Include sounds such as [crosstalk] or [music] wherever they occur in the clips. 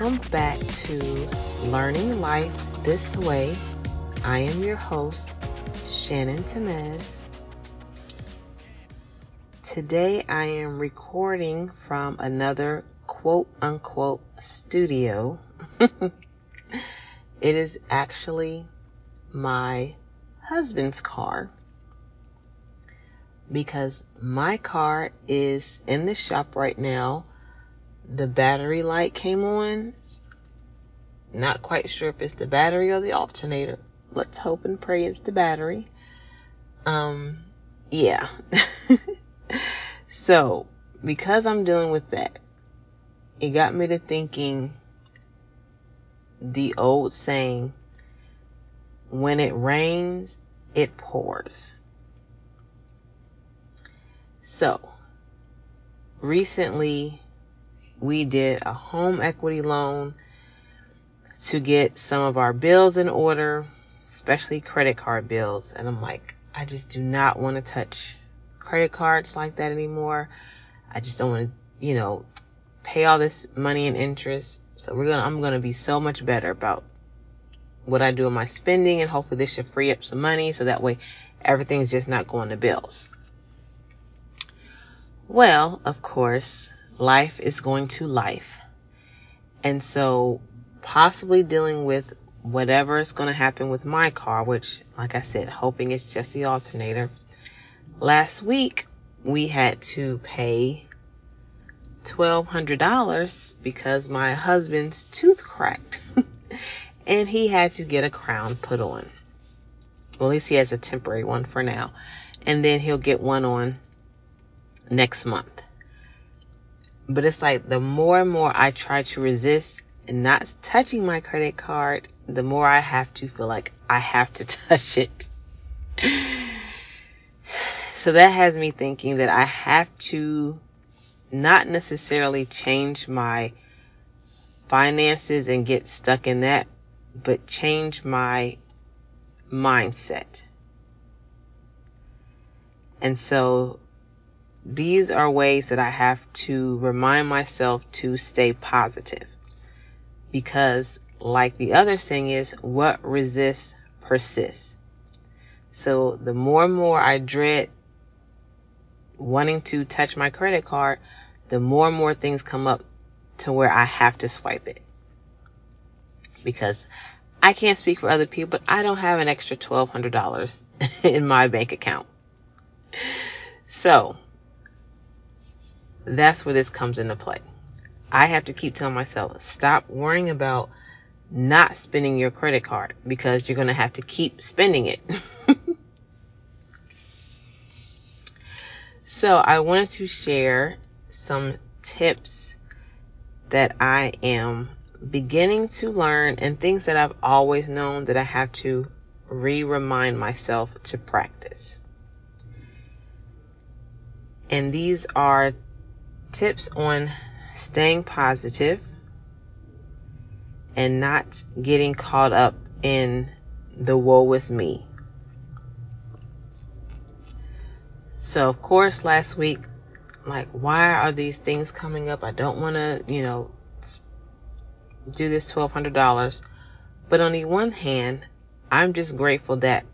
Welcome back to Learning Life This Way. I am your host, Shannon Temez. Today I am recording from another quote unquote studio. [laughs] it is actually my husband's car because my car is in the shop right now the battery light came on. Not quite sure if it's the battery or the alternator. Let's hope and pray it's the battery. Um, yeah. [laughs] so, because I'm dealing with that, it got me to thinking the old saying, when it rains, it pours. So, recently we did a home equity loan to get some of our bills in order, especially credit card bills. And I'm like, I just do not want to touch credit cards like that anymore. I just don't want to, you know, pay all this money and interest. So we're going to, I'm going to be so much better about what I do with my spending and hopefully this should free up some money so that way everything's just not going to bills. Well, of course, life is going to life. And so possibly dealing with whatever is going to happen with my car, which, like I said, hoping it's just the alternator. Last week, we had to pay $1,200 because my husband's tooth cracked. [laughs] and he had to get a crown put on. Well, at least he has a temporary one for now. And then he'll get one on next month. But it's like the more and more I try to resist and not touching my credit card, the more I have to feel like I have to [laughs] touch it. So that has me thinking that I have to not necessarily change my finances and get stuck in that, but change my mindset. And so these are ways that I have to remind myself to stay positive. Because like the other saying is, what resists persists. So the more and more I dread wanting to touch my credit card, the more and more things come up to where I have to swipe it. Because I can't speak for other people, but I don't have an extra $1,200 [laughs] in my bank account. So that's where this comes into play. I have to keep telling myself, stop worrying about not spending your credit card because you're going to have to keep spending it. [laughs] so I wanted to share some tips that I am beginning to learn and things that I've always known that I have to re-remind myself to practice. And these are tips on staying positive and not getting caught up in the woe is me. So, of course, last week, like, why are these things coming up? I don't want to, you know, do this $1,200. But on the one hand, I'm just grateful that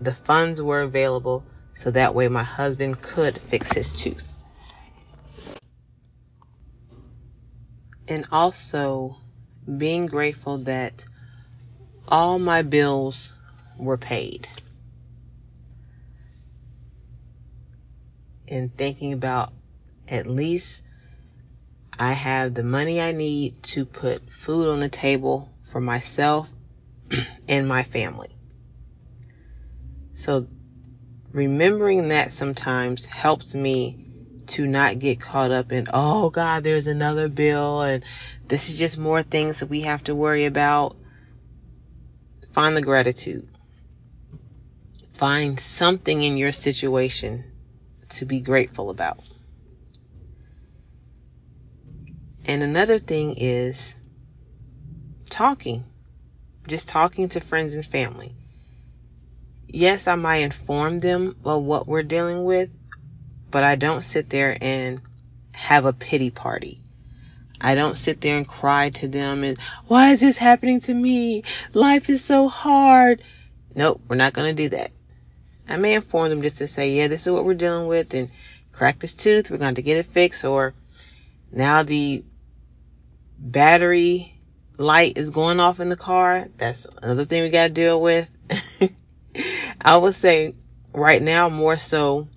the funds were available so that way my husband could fix his tooth. And also being grateful that all my bills were paid. And thinking about at least I have the money I need to put food on the table for myself [clears throat] and my family. So remembering that sometimes helps me to not get caught up in, oh God, there's another bill and this is just more things that we have to worry about. Find the gratitude. Find something in your situation to be grateful about. And another thing is talking. Just talking to friends and family. Yes, I might inform them of what we're dealing with, but I don't sit there and have a pity party. I don't sit there and cry to them and why is this happening to me? Life is so hard. Nope, we're not going to do that. I may inform them just to say, yeah, this is what we're dealing with and cracked his tooth. We're going to get it fixed or now the battery light is going off in the car. That's another thing we got to deal with. [laughs] I would say right now more so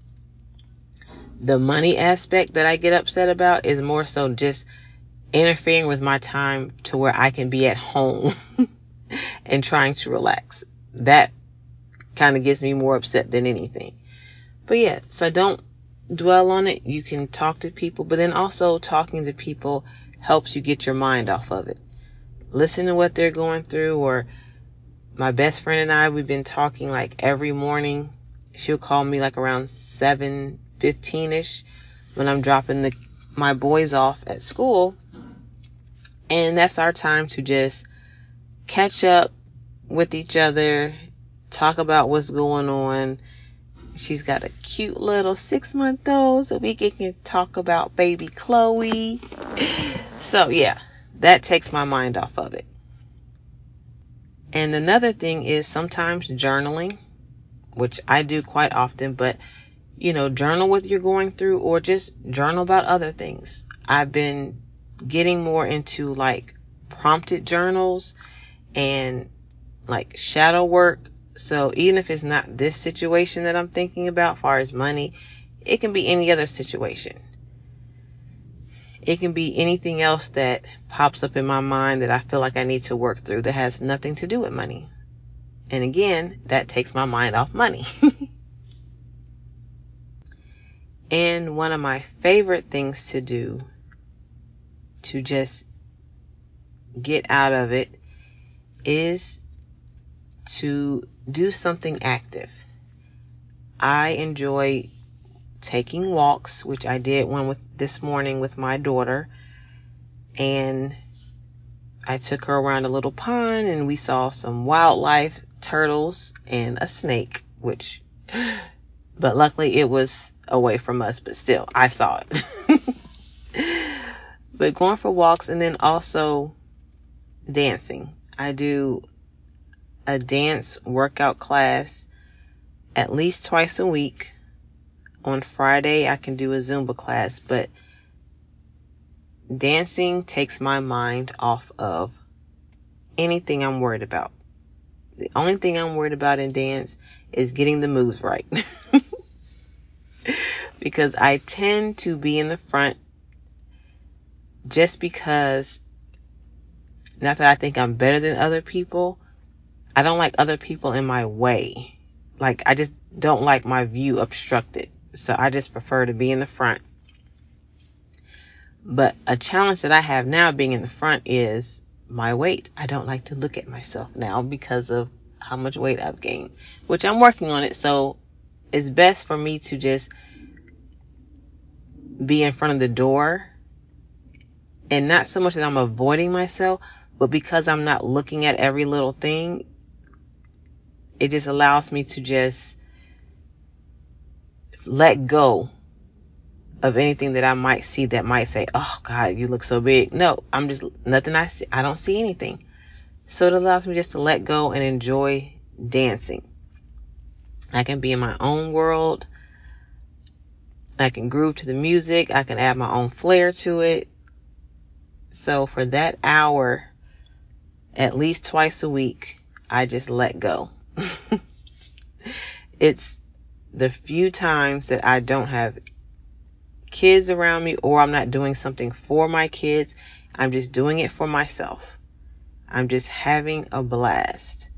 the money aspect that I get upset about is more so just interfering with my time to where I can be at home [laughs] and trying to relax. That kind of gets me more upset than anything. But yeah, so don't dwell on it. You can talk to people, but then also talking to people helps you get your mind off of it. Listen to what they're going through or my best friend and I, we've been talking like every morning. She'll call me like around 7:15 ish when I'm dropping the my boys off at school. And that's our time to just catch up with each other, talk about what's going on. She's got a cute little six month old, so we can talk about baby Chloe. [laughs] So yeah, that takes my mind off of it. And another thing is sometimes journaling, which I do quite often, but you know, journal what you're going through or just journal about other things. I've been getting more into like prompted journals and like shadow work. So even if it's not this situation that I'm thinking about, far as money, it can be any other situation. It can be anything else that pops up in my mind that I feel like I need to work through that has nothing to do with money. And again, that takes my mind off money. [laughs] and one of my favorite things to do to just get out of it is to do something active. I enjoy taking walks, which I did one with this morning with my daughter. And I took her around a little pond and we saw some wildlife, turtles, and a snake, which, [gasps] but luckily it was away from us, but still, I saw it. [laughs] but going for walks and then also dancing. I do a dance workout class at least twice a week on Friday, I can do a Zumba class, but dancing takes my mind off of anything I'm worried about. The only thing I'm worried about in dance is getting the moves right. [laughs] because I tend to be in the front just because, not that I think I'm better than other people, I don't like other people in my way. Like, I just don't like my view obstructed. So I just prefer to be in the front. But a challenge that I have now being in the front is my weight. I don't like to look at myself now because of how much weight I've gained, which I'm working on it. So it's best for me to just be in front of the door and not so much that I'm avoiding myself, but because I'm not looking at every little thing, it just allows me to just let go of anything that I might see that might say, "Oh God, you look so big." No, I'm just nothing. I see. I don't see anything. So it allows me just to let go and enjoy dancing. I can be in my own world. I can groove to the music. I can add my own flair to it. So for that hour, at least twice a week, I just let go. [laughs] it's the few times that I don't have kids around me or I'm not doing something for my kids, I'm just doing it for myself. I'm just having a blast.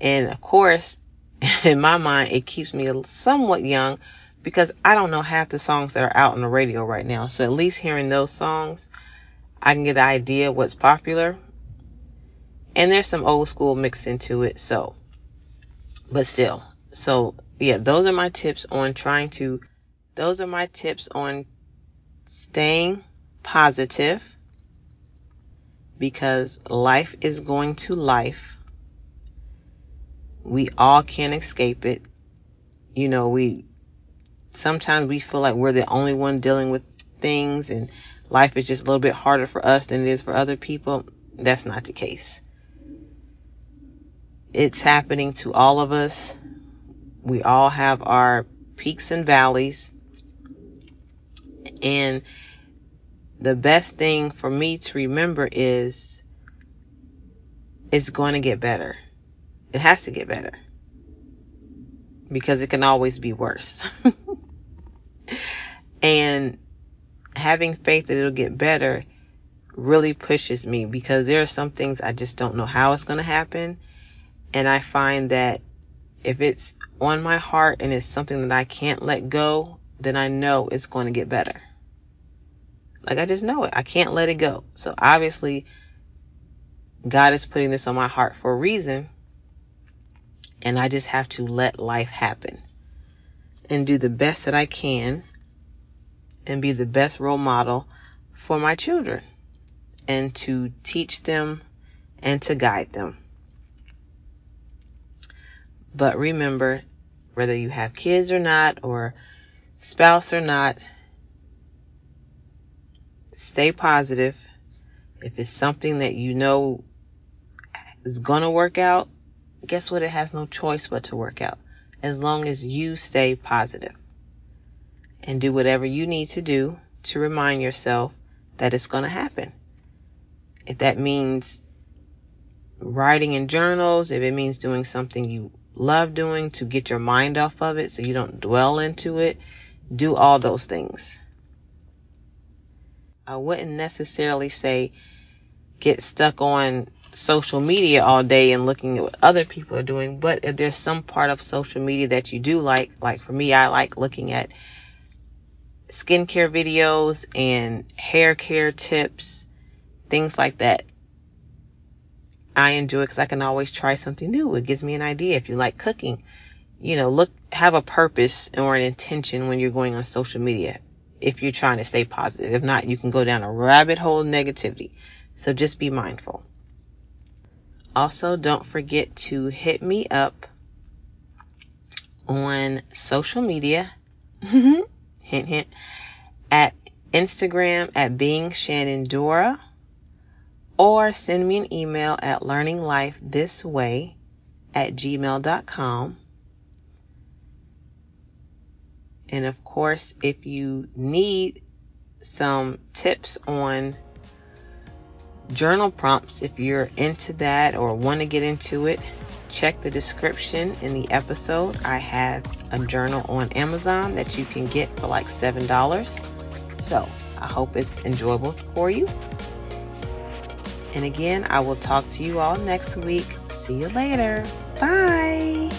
And of course, [laughs] in my mind, it keeps me somewhat young because I don't know half the songs that are out on the radio right now. So at least hearing those songs, I can get an idea what's popular. And there's some old school mixed into it. So, but still, so yeah, those are my tips on trying to, those are my tips on staying positive because life is going to life. We all can't escape it. You know, we, sometimes we feel like we're the only one dealing with things and life is just a little bit harder for us than it is for other people. That's not the case. It's happening to all of us. We all have our peaks and valleys. And the best thing for me to remember is it's going to get better. It has to get better because it can always be worse. [laughs] and having faith that it'll get better really pushes me because there are some things I just don't know how it's going to happen. And I find that if it's on my heart and it's something that I can't let go, then I know it's going to get better. Like I just know it. I can't let it go. So obviously, God is putting this on my heart for a reason. And I just have to let life happen and do the best that I can and be the best role model for my children and to teach them and to guide them. But remember, whether you have kids or not, or spouse or not, stay positive. If it's something that you know is going to work out, guess what? It has no choice but to work out as long as you stay positive and do whatever you need to do to remind yourself that it's going to happen. If that means writing in journals, if it means doing something you love doing to get your mind off of it so you don't dwell into it, do all those things. I wouldn't necessarily say get stuck on social media all day and looking at what other people are doing, but if there's some part of social media that you do like, like for me, I like looking at skincare videos and hair care tips, things like that. I enjoy it because I can always try something new. It gives me an idea. If you like cooking, you know, look, have a purpose or an intention when you're going on social media. If you're trying to stay positive, if not, you can go down a rabbit hole of negativity. So just be mindful. Also, don't forget to hit me up on social media. [laughs] hint, hint. At Instagram at being Shannon Dora or send me an email at learninglifethisway at gmail.com. And of course, if you need some tips on journal prompts, if you're into that or want to get into it, check the description in the episode. I have a journal on Amazon that you can get for like $7. So I hope it's enjoyable for you. And again, I will talk to you all next week. See you later. Bye.